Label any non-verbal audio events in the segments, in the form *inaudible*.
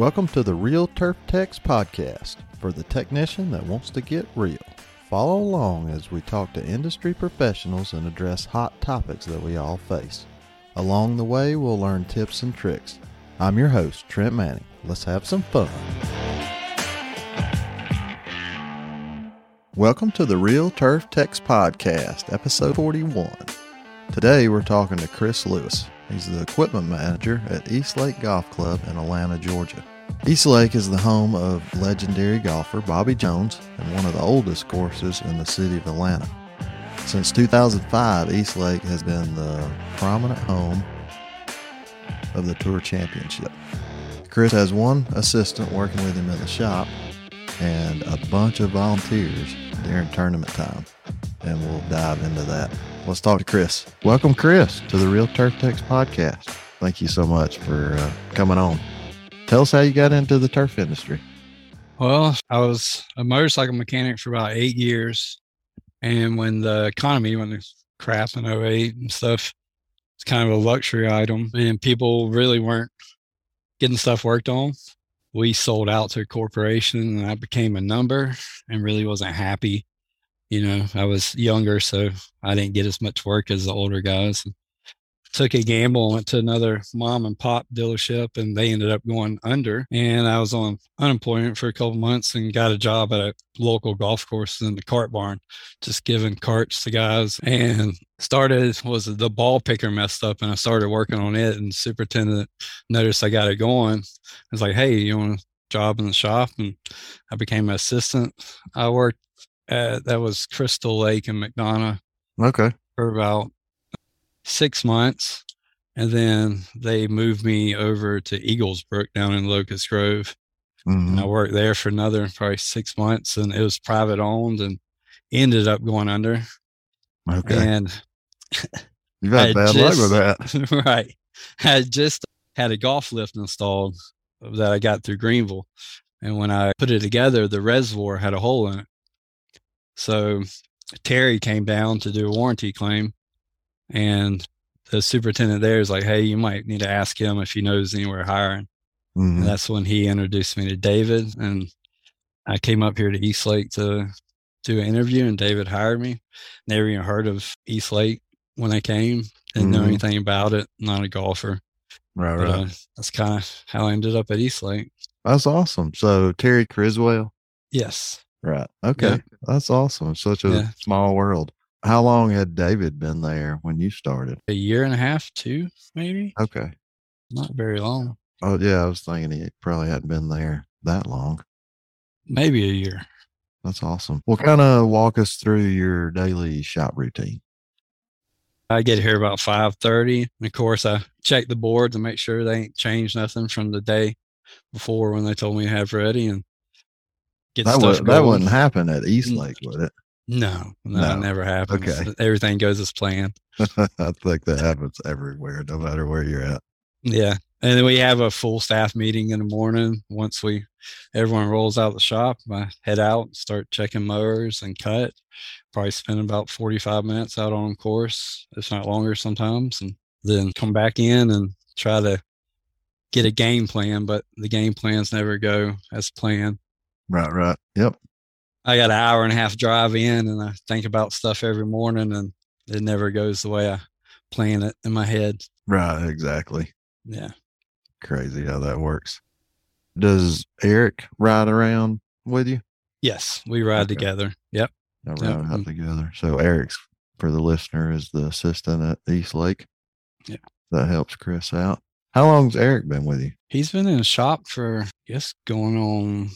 Welcome to the Real Turf Techs podcast for the technician that wants to get real. Follow along as we talk to industry professionals and address hot topics that we all face. Along the way, we'll learn tips and tricks. I'm your host, Trent Manning. Let's have some fun. Welcome to the Real Turf Techs podcast, episode 41. Today we're talking to Chris Lewis. He's the equipment manager at East Lake Golf Club in Atlanta, Georgia. East Lake is the home of legendary golfer Bobby Jones and one of the oldest courses in the city of Atlanta. Since 2005, East Lake has been the prominent home of the Tour Championship. Chris has one assistant working with him in the shop and a bunch of volunteers during tournament time. And we'll dive into that. Let's talk to Chris. Welcome, Chris, to the Real Turf Techs podcast. Thank you so much for uh, coming on. Tell us how you got into the turf industry. Well, I was a motorcycle mechanic for about eight years. And when the economy, when the crap in 08 and stuff, it's kind of a luxury item and people really weren't getting stuff worked on. We sold out to a corporation and I became a number and really wasn't happy you know, I was younger, so I didn't get as much work as the older guys. Took a gamble and went to another mom and pop dealership, and they ended up going under. And I was on unemployment for a couple months and got a job at a local golf course in the cart barn, just giving carts to guys. And started was the ball picker messed up, and I started working on it. And superintendent noticed I got it going. I was like, "Hey, you want a job in the shop?" And I became an assistant. I worked uh, that was Crystal Lake in McDonough. Okay. For about six months. And then they moved me over to Eaglesbrook down in Locust Grove. Mm-hmm. I worked there for another probably six months and it was private owned and ended up going under. Okay. And you've had *laughs* bad just, luck with that. *laughs* right. I just had a golf lift installed that I got through Greenville. And when I put it together, the reservoir had a hole in it. So Terry came down to do a warranty claim, and the superintendent there is like, "Hey, you might need to ask him if he knows anywhere hiring." Mm-hmm. that's when he introduced me to David, and I came up here to East Lake to do an interview, and David hired me. Never even heard of East Lake when I came. Didn't mm-hmm. know anything about it. Not a golfer. Right, but, right. Uh, that's kind of how I ended up at East Lake. That's awesome. So Terry Criswell. Yes. Right. Okay. Yeah. That's awesome. Such a yeah. small world. How long had David been there when you started? A year and a half, two, maybe. Okay. Not very long. Oh yeah, I was thinking he probably hadn't been there that long. Maybe a year. That's awesome. Well, kind of walk us through your daily shop routine. I get here about five thirty. And Of course, I check the boards and make sure they ain't changed nothing from the day before when they told me to have ready, and get that stuff would, That wouldn't happen at East mm. Lake, would it? No, no, no. never happens. Okay. Everything goes as planned. *laughs* I think that happens everywhere, no matter where you're at. Yeah. And then we have a full staff meeting in the morning. Once we everyone rolls out the shop, I head out, start checking mowers and cut. Probably spend about 45 minutes out on course, if not longer sometimes, and then come back in and try to get a game plan, but the game plans never go as planned. Right, right. Yep. I got an hour and a half drive in and I think about stuff every morning and it never goes the way I plan it in my head. Right, exactly. Yeah. Crazy how that works. Does Eric ride around with you? Yes, we ride okay. together. Yep. I ride yep. out mm-hmm. together. So Eric's for the listener is the assistant at East Lake. Yeah. That helps Chris out. How long's Eric been with you? He's been in the shop for I guess going on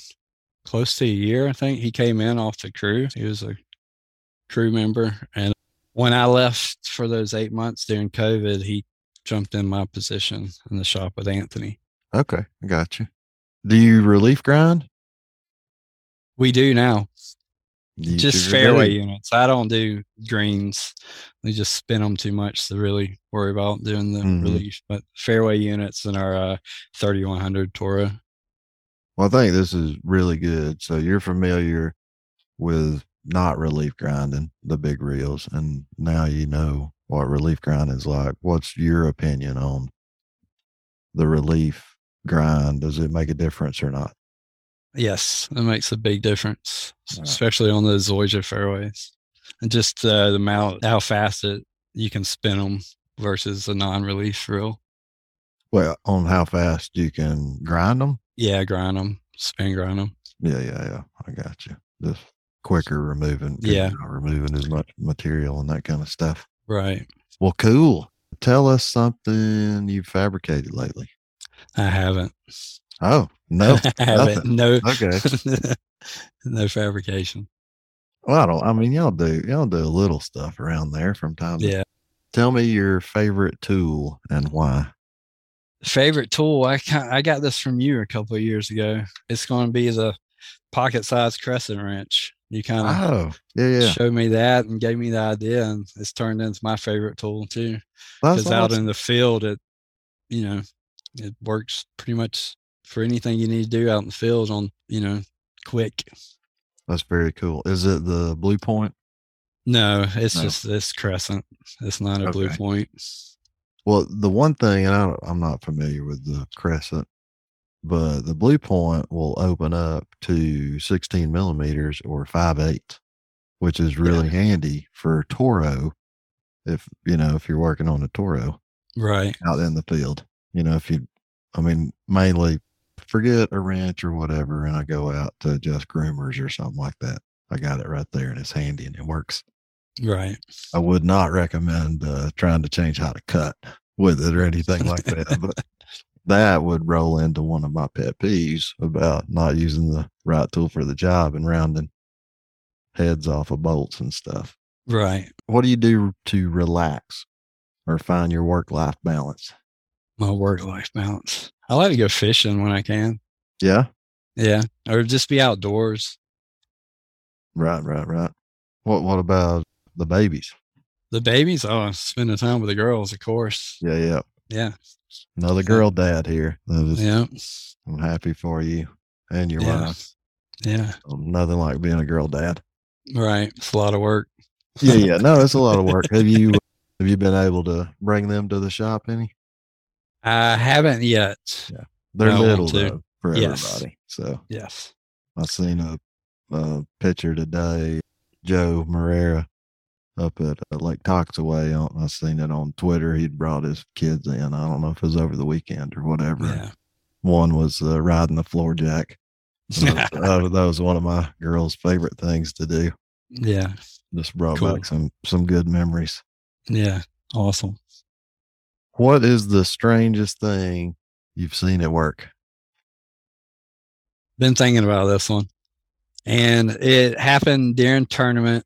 close to a year. I think he came in off the crew. He was a crew member, and when I left for those eight months during COVID, he jumped in my position in the shop with Anthony. Okay, I got you. Do you relief grind? We do now. You just fairway units. I don't do greens. We just spin them too much to really worry about doing the mm-hmm. relief. But fairway units in our uh, 3100 Toro. Well, I think this is really good. So you're familiar with not relief grinding the big reels, and now you know what relief grinding is like. What's your opinion on the relief grind, does it make a difference or not? Yes, it makes a big difference, Wow. especially on the Zoysia fairways, and just uh, the amount how fast it you can spin them versus a non-relief reel. Well, on how fast you can grind them? Yeah, grind them, spin grind them. Yeah, yeah, yeah. I got you. Just quicker removing, Yeah. removing as much material and that kind of stuff. Right. Well, cool. Tell us something you've fabricated lately. I haven't. Oh, no. *laughs* I haven't. No. Okay. *laughs* no fabrication. Well, I don't, I mean, y'all do, y'all do a little stuff around there from time to time. Yeah. Tell me your favorite tool and why. Favorite tool. I I got this from you a couple of years ago. It's going to be the pocket-sized crescent wrench. You kind of Oh, yeah, yeah. showed me that and gave me the idea, and it's turned into my favorite tool too. Because out awesome. in the field, it you know it works pretty much for anything you need to do out in the field on you know quick. That's very cool. Is it the Blue Point? No, it's No. just this crescent. It's not a blue point. Well, the one thing, and I I'm not familiar with the Crescent, but the Blue Point will open up to 16 millimeters or 5.8, which is really handy for Toro. If you know, if you're working on a Toro Right. out in the field, you know, if you, I mean, mainly forget a wrench or whatever, and I go out to just groomers or something like that. I got it right there and it's handy and it works. Right. I would not recommend uh, trying to change how to cut with it or anything like that. but that would roll into one of my pet peeves about not using the right tool for the job and rounding heads off of bolts and stuff. Right. What do you do to relax or find your work life balance? My work life balance. I like to go fishing when I can. Yeah. Yeah. Or just be outdoors. Right, right, right. What What about the babies? The babies, oh, spending time with the girls, of course. Yeah, yeah. Yeah. Another girl dad here. That is- Yeah. I'm happy for you and your Yeah. wife. Yeah. Nothing like being a girl dad. Right. It's a lot of work. yeah, yeah. No, it's a lot of work. Have you *laughs* have you been able to bring them to the shop any? I haven't yet. They're I little though for Yes. everybody. So Yes. I seen a, a picture today. Joe Marrera up at uh, Lake Toxaway. On, I seen it on Twitter. He'd brought his kids in. I don't know if it was over the weekend or whatever. Yeah. One was uh, riding the floor jack. *laughs* That was, uh, that was one of my girls' favorite things to do. yeah. Just brought Cool. back some some good memories. Yeah. Awesome. What is the strangest thing you've seen at work? Been thinking about this one. And it happened during tournament,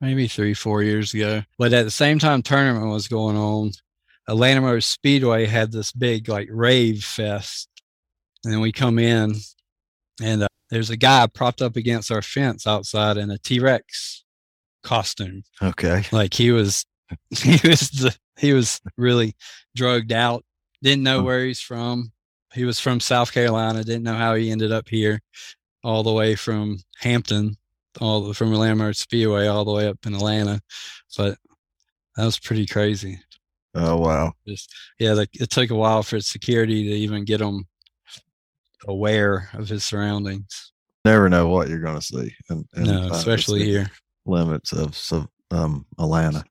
maybe three, four years ago. But at the same time tournament was going on, Atlanta Motor Speedway had this big like rave fest. And then we come in and uh, there's a guy propped up against our fence outside in a T-Rex costume. Okay. Like he was, *laughs* he was, the, he was really drugged out. Didn't know where he's from. He was from South Carolina. Didn't know how he ended up here, all the way from Hampton, all the, from Motor Speedway, all the way up in Atlanta. But that was pretty crazy. Oh wow. Just yeah, like it took a while for security to even get him aware of his surroundings. Never know what you're going to see. And, no, especially here. Limits of so, um Atlanta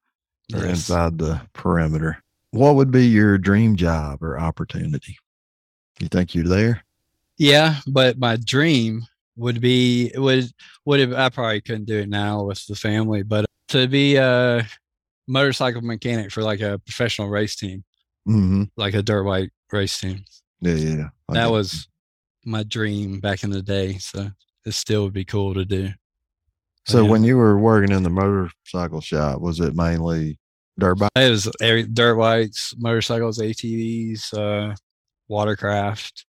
or Yes. inside the perimeter. What would be your dream job or opportunity? You think you're there? Yeah, but my dream would be would would have, I probably couldn't do it now with the family, but to be a motorcycle mechanic for like a professional race team, Mm-hmm. like a dirt bike race team. Yeah, yeah. that was my dream back in the day. So it still would be cool to do. So yeah. when you were working in the motorcycle shop, was it mainly dirt bike? It was dirt bikes, motorcycles, ATVs, uh, watercraft,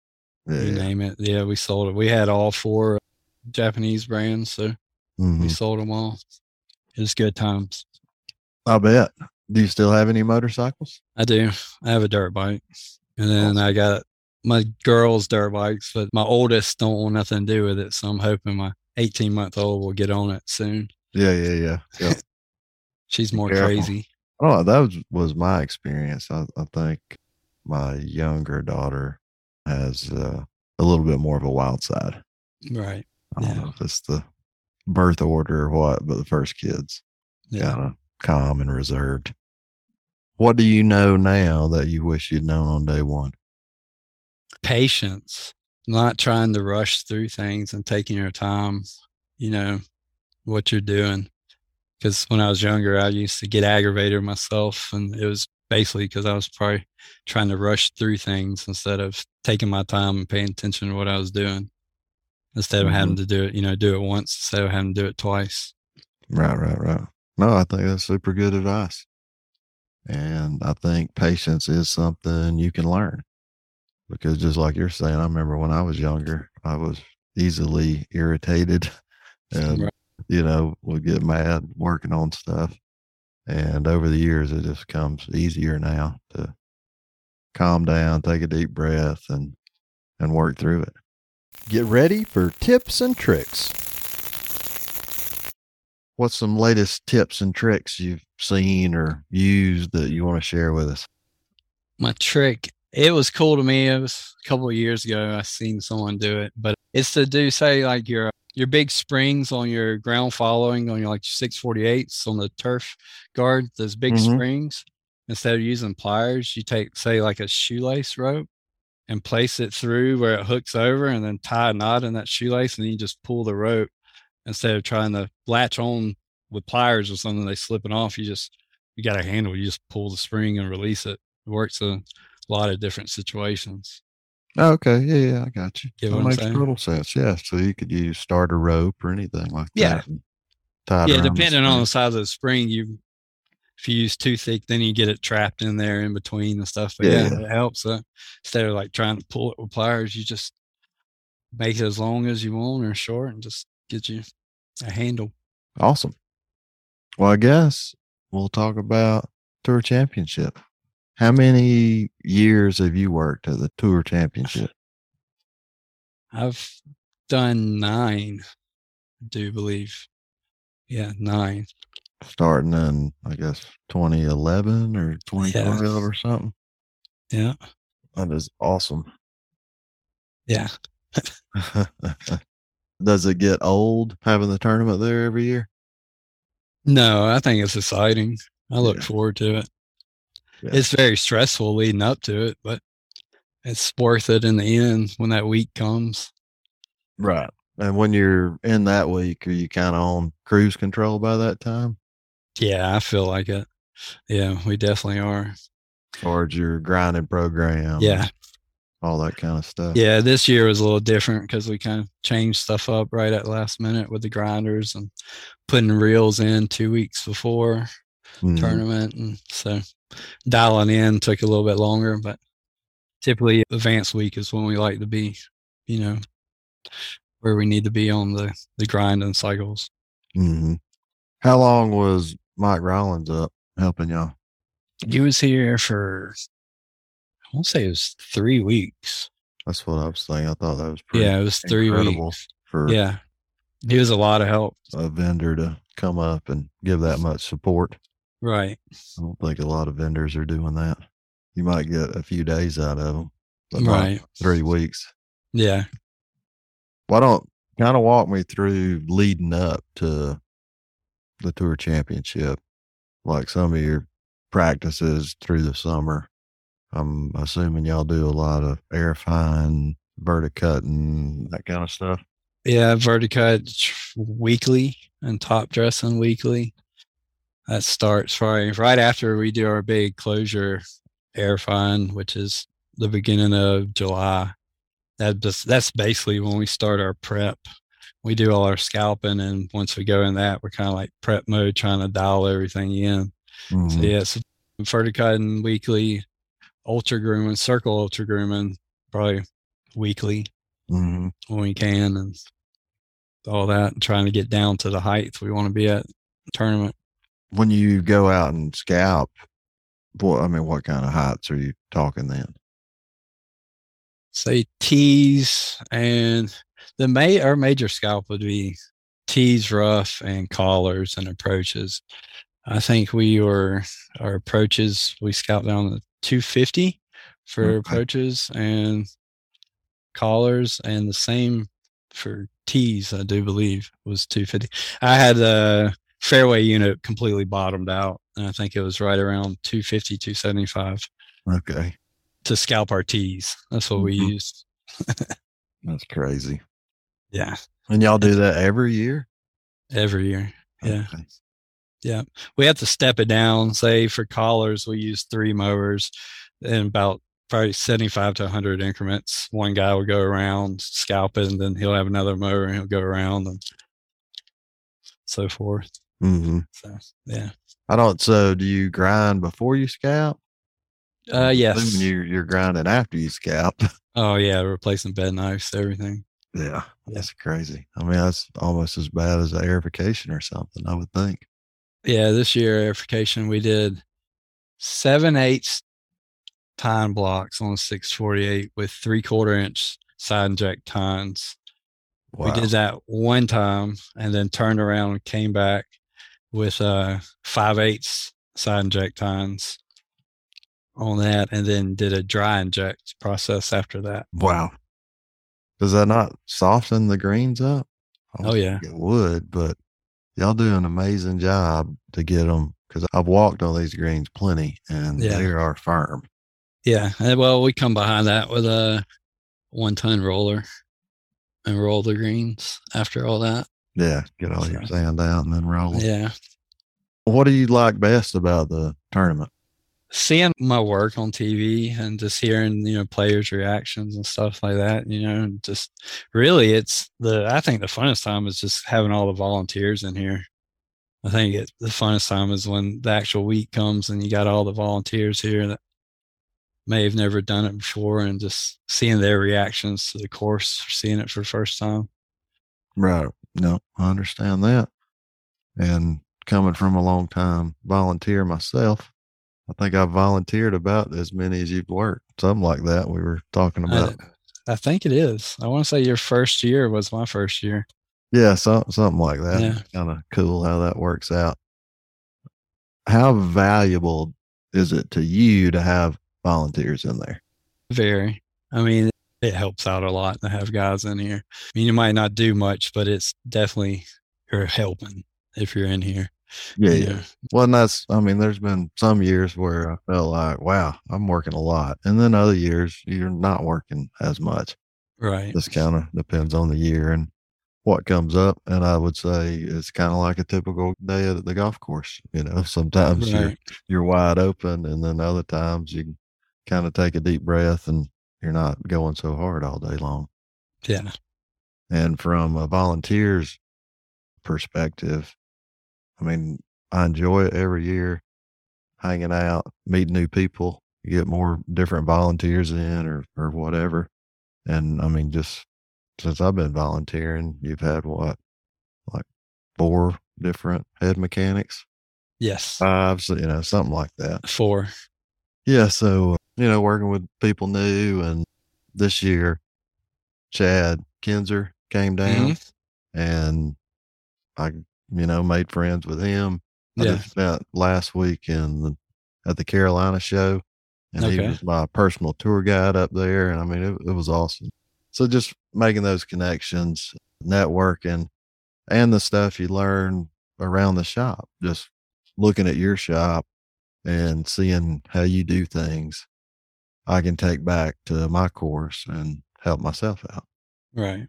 Yeah. you name it. Yeah, we sold it. We had all four Japanese brands, so Mhm. we sold them all. It was good times. I bet. Do you still have any motorcycles? I do. I have a dirt bike, and then I got my girls' dirt bikes, but my oldest don't want nothing to do with it. So I'm hoping my 18 month old will get on it soon. Yeah, yeah, yeah. yeah. *laughs* She's more careful. crazy. oh, that was, was my experience. I, I think my younger daughter has uh, a little bit more of a wild side. Right. I don't Yeah. know if it's the birth order or what, but the first kid's Yeah. kind of calm and reserved. What do you know now that you wish you'd known on day one? Patience, not trying to rush through things and taking your time, you know, what you're doing. Because when I was younger, I used to get aggravated myself, and it was basically because I was probably trying to rush through things instead of taking my time and paying attention to what I was doing. Instead of having mm-hmm. to do it, you know, do it once instead of having to do it twice. Right, right, right. No, I think that's super good advice. And I think patience is something you can learn. Because just like you're saying, I remember when I was younger, I was easily irritated *laughs* and, Right. you know, would get mad working on stuff. And over the years, it just comes easier now to calm down, take a deep breath, and and work through it. Get ready for tips and tricks. What's some latest tips and tricks you've seen or used that you want to share with us? my trick it was cool to me it was a couple of years ago i seen someone do it but it's to do say like your your big springs on your ground following on your like 648s on the turf guard those big Mhm. springs instead of using pliers you take say like a shoelace rope and place it through where it hooks over and then tie a knot in that shoelace and then you just pull the rope instead of trying to latch on with pliers or something they slipping off you just you got a handle you just pull the spring and release it it works in a lot of different situations. Oh, Okay, yeah, yeah, I got you. Get that makes saying? total sense. Yeah, so you could use starter rope or anything like Yeah. that. it yeah, around the depending on the size of the spring, you if you use too thick, then you get it trapped in there in between and stuff. But yeah, Yeah. it helps. Uh, instead of like trying to pull it with pliers, you just make it as long as you want or short and just get you a handle. Awesome. Well, I guess we'll talk about tour championship. How many years have you worked at the tour championship? I've done nine, I do believe. Yeah, nine. Starting in, I guess, 2011 or 2012 or something. Yeah. That is awesome. Yeah. *laughs* Does it get old having the tournament there every year? No, I think it's exciting. I look Yeah. forward to it. Yeah. It's very stressful leading up to it, but it's worth it in the end when that week comes. Right. And when you're in that week, are you kind of on cruise control by that time? Yeah, I feel like it. Yeah, we definitely are. Or your grinding program? Yeah. All that kind of stuff. Yeah, this year was a little different because we kind of changed stuff up right at last minute with the grinders and putting reels in two weeks before Mhm. tournament. And so dialing in took a little bit longer, but typically advanced week is when we like to be, you know, where we need to be on the, the grind and cycles. Mm-hmm. How long was Mike Rollins up helping y'all? He was here for, I won't say it was three weeks. That's what I was saying. I thought that was pretty Yeah, it was three weeks. for Yeah. He was a lot of help. a vendor to come up and give that much support. Right. I don't think a lot of vendors are doing that. You might get a few days out of them, but not Right. three weeks. Yeah. Why don't kind of walk me through leading up to the tour championship, like some of your practices through the summer. I'm assuming y'all do a lot of aerifying, verticutting, that kind of stuff. Yeah. Verticut weekly and top dressing weekly. That starts right, right after we do our big closure aerifying, which is the beginning of July. That just, that's basically when we start our prep. We do all our scalping, and once we go in that, we're kind of like prep mode, trying to dial everything in. So Mhm. yeah, so verticutting weekly, ultra grooming, circle ultra grooming, probably weekly Mhm. when we can, and all that. And trying to get down to the heights we want to be at tournament. When you go out and scalp, what I mean, what kind of heights are you talking then? Say tees and the may our major scalp would be tees, rough, and collars and approaches. I think we were our approaches we scalped down to 250 for Okay. approaches and collars and the same for tees. I do believe was 250. I had the fairway unit completely bottomed out, and I think it was right around 250, 275 Okay. to scalp our tees. That's what we Mhm. used. *laughs* That's crazy. Yeah, And y'all do that every year? every year. Yeah. Okay. we have to step it down. Say for collars, we use three mowers in about probably 75 to 100 increments. One guy will go around, scalp it, and then he'll have another mower and he'll go around and so forth. Hmm So, yeah. I don't. So, do you grind before you scalp? Uh, yes. You're, you're grinding after you scalp. *laughs* Oh, yeah. Replacing bed knives, everything. yeah. That's crazy. I mean, that's almost as bad as aerification or something, I would think. Yeah. This year, aerification, we did seven eighths tine blocks on a 648 with three quarter inch side inject tines. Wow. We did that one time and then turned around and came back with uh five eighths side inject tines on that and then did a dry inject process after that. Wow. Does that not soften the greens up? Oh, yeah. It would, but y'all do an amazing job to get them because I've walked on these greens plenty and Yeah. they are firm. Yeah. Well, we come behind that with a one ton roller and roll the greens after all that. Yeah. Get all your sand out and then roll. Yeah. What do you like best about the tournament? Seeing my work on TV and just hearing, you know, players' reactions and stuff like that, you know, and just really it's the I think the funnest time is just having all the volunteers in here. I think it, the funnest time is when the actual week comes and you got all the volunteers here that may have never done it before and just seeing their reactions to the course, seeing it for the first time. Right. No, I understand that. And coming from a long time volunteer myself, I think I've volunteered about as many as you've worked. Something like that. We were talking about. I think it is. I want to say your first year was my first year. Yeah, so, something like that. Yeah. Kind of cool how that works out. How valuable is it to you to have volunteers in there? Very. I mean, it helps out a lot to have guys in here. I mean, you might not do much, but it's definitely you're helping if you're in here. Yeah, yeah. Well, and that's, I mean, there's been some years where I felt like, wow, I'm working a lot. And then other years, you're not working as much. Right. This kind of depends on the year and what comes up. And I would say it's kind of like a typical day at the golf course. You know, *laughs* sometimes you're, you're wide open, and then other times you kind of take a deep breath and you're not going so hard all day long. Yeah. And from a volunteer's perspective, I mean, I enjoy it every year, hanging out, meeting new people, you get more different volunteers in or, or whatever. And I mean, just since I've been volunteering, you've had what, like four different head mechanics, Yes. five, you know, something like that. Four. Yeah. So, you know, working with people new and this year, Chad Kinzer came down mm-hmm. and I, you know, made friends with him. I Yeah. just spent last week in the, at the Carolina show and he was my personal tour guide up there. And I mean, it, it was awesome. So just making those connections, networking and the stuff you learn around the shop, just looking at your shop and seeing how you do things, I can take back to my course and help myself out. Right.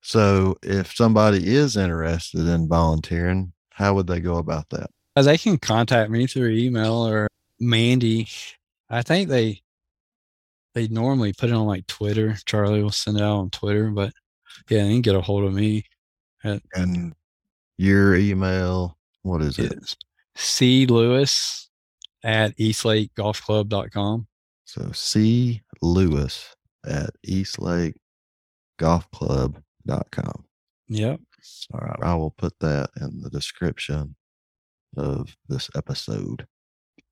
So if somebody is interested in volunteering, how would they go about that? Uh, They can contact me through email or Mandy. I think they they normally put it on like Twitter. Charlie will send it out on Twitter, but yeah, they can get a hold of me. And your email, what is it? C Lewis at eastlakegolfclub.com. So C Lewis at eastlakegolfclub.com. Yep. All right. I will put that in the description of this episode.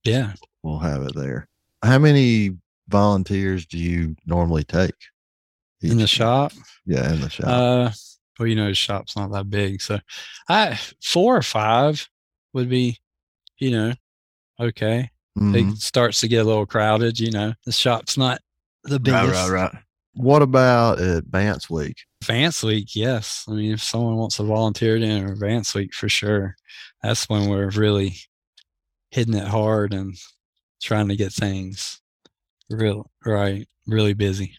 Yeah. We'll have it there. How many volunteers do you normally take? In the shop. Yeah, in the shop. Uh well, you know, the shop's not that big. So I four or five would be, you know, okay. Mhm. It starts to get a little crowded, you know. The shop's not the biggest. Right, right, right. What about Advance Week? Advance Week, yes. I mean, if someone wants to volunteer in Advance Week, for sure, that's when we're really hitting it hard and trying to get things real right, really busy.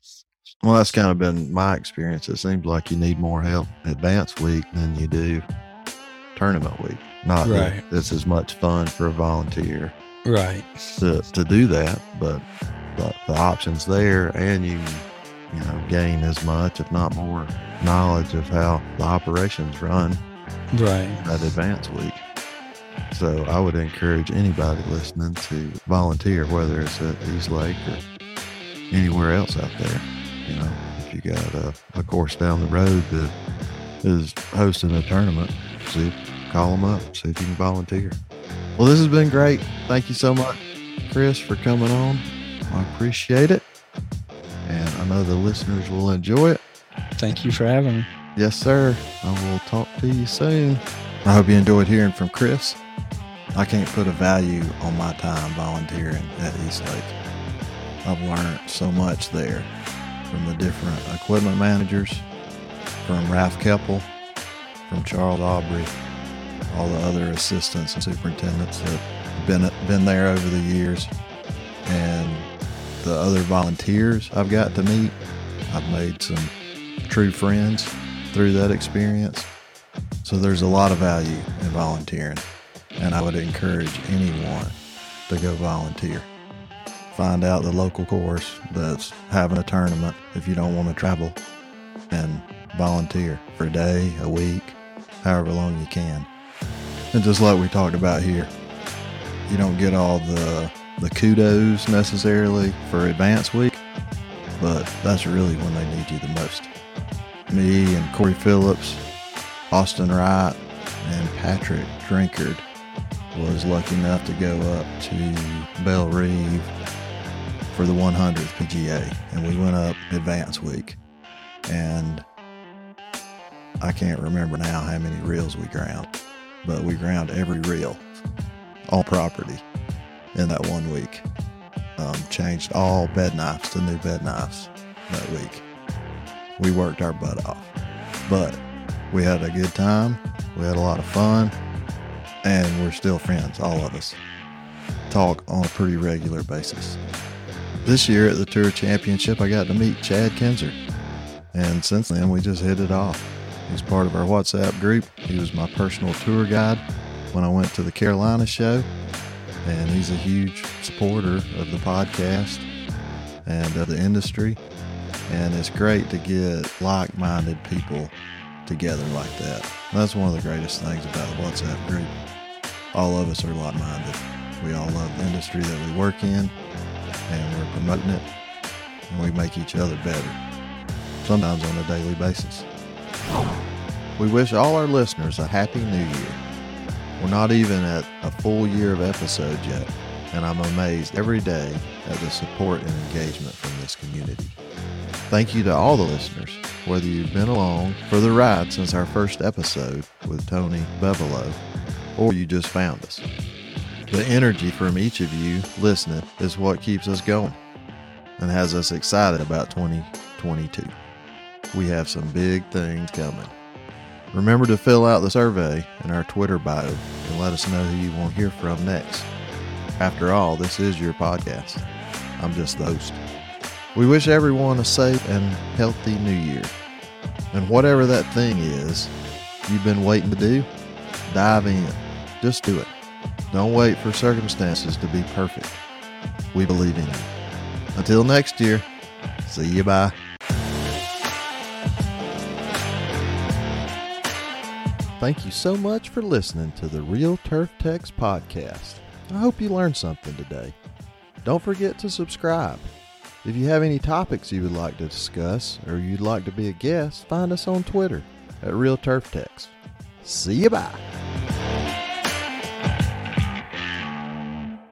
Well, that's kind of been my experience. It seems like you need more help Advance Week than you do Tournament Week. Not right. that it's as much fun for a volunteer right to, to do that, but the, the options there, and you you know gain as much, if not more, knowledge of how the operations run right at Advance Week. So I would encourage anybody listening to volunteer, whether it's at East Lake or anywhere else out there. You know, if you got a, a course down the road that is hosting a tournament, see, call them up, see if you can volunteer. Well, this has been great. Thank you so much, Chris, for coming on. I appreciate it. And I know the listeners will enjoy it. Thank you for having me. Yes, sir. I will talk to you soon. I hope you enjoyed hearing from Chris. I can't put a value on my time volunteering at East Lake. I've learned so much there from the different equipment managers, from Ralph Keppel, from Charles Aubrey, all the other assistants and superintendents that have been, been there over the years, and the other volunteers I've got to meet. I've made some true friends through that experience. So there's a lot of value in volunteering and I would encourage anyone to go volunteer. Find out the local course that's having a tournament if you don't want to travel and volunteer for a day, a week, however long you can. And just like we talked about here, you don't get all the the kudos necessarily for advance week, but that's really when they need you the most. Me and Corey Phillips, Austin Wright, and Patrick Drinkard was lucky enough to go up to Bellerive for the 100th PGA, and we went up advance week, and I can't remember now how many reels we ground, but we ground every reel, all property, in that one week. Um, changed all bed knives to new bed knives that week. We worked our butt off, but we had a good time. We had a lot of fun and we're still friends, all of us. Talk on a pretty regular basis. This year at the Tour Championship, I got to meet Chad Kinzer, and since then we just hit it off. He's part of our WhatsApp group. He was my personal tour guide when I went to the Carolina show, and he's a huge supporter of the podcast and of the industry. And it's great to get like minded people together like that. That's one of the greatest things about the WhatsApp group all of us are like minded. We all love the industry that we work in, and we're promoting it, and we make each other better, sometimes on a daily basis. We wish all our listeners a happy new year. We're not even at a full year of episodes yet, and I'm amazed every day at the support and engagement from this community. Thank you to all the listeners, whether you've been along for the ride since our first episode with Tony Bevelo or you just found us. The energy from each of you listening is what keeps us going and has us excited about 2022. We have some big things coming. Remember to fill out the survey in our Twitter bio and let us know who you want to hear from next. After all, this is your podcast. I'm just the host. We wish everyone a safe and healthy new year. And whatever that thing is you've been waiting to do, dive in. Just do it. Don't wait for circumstances to be perfect. We believe in you. Until next year, see you bye. Thank you so much for listening to the Real Turf Techs podcast. I hope you learned something today. Don't forget to subscribe. If you have any topics you would like to discuss or you'd like to be a guest, find us on Twitter at Real Turf Techs. See you bye.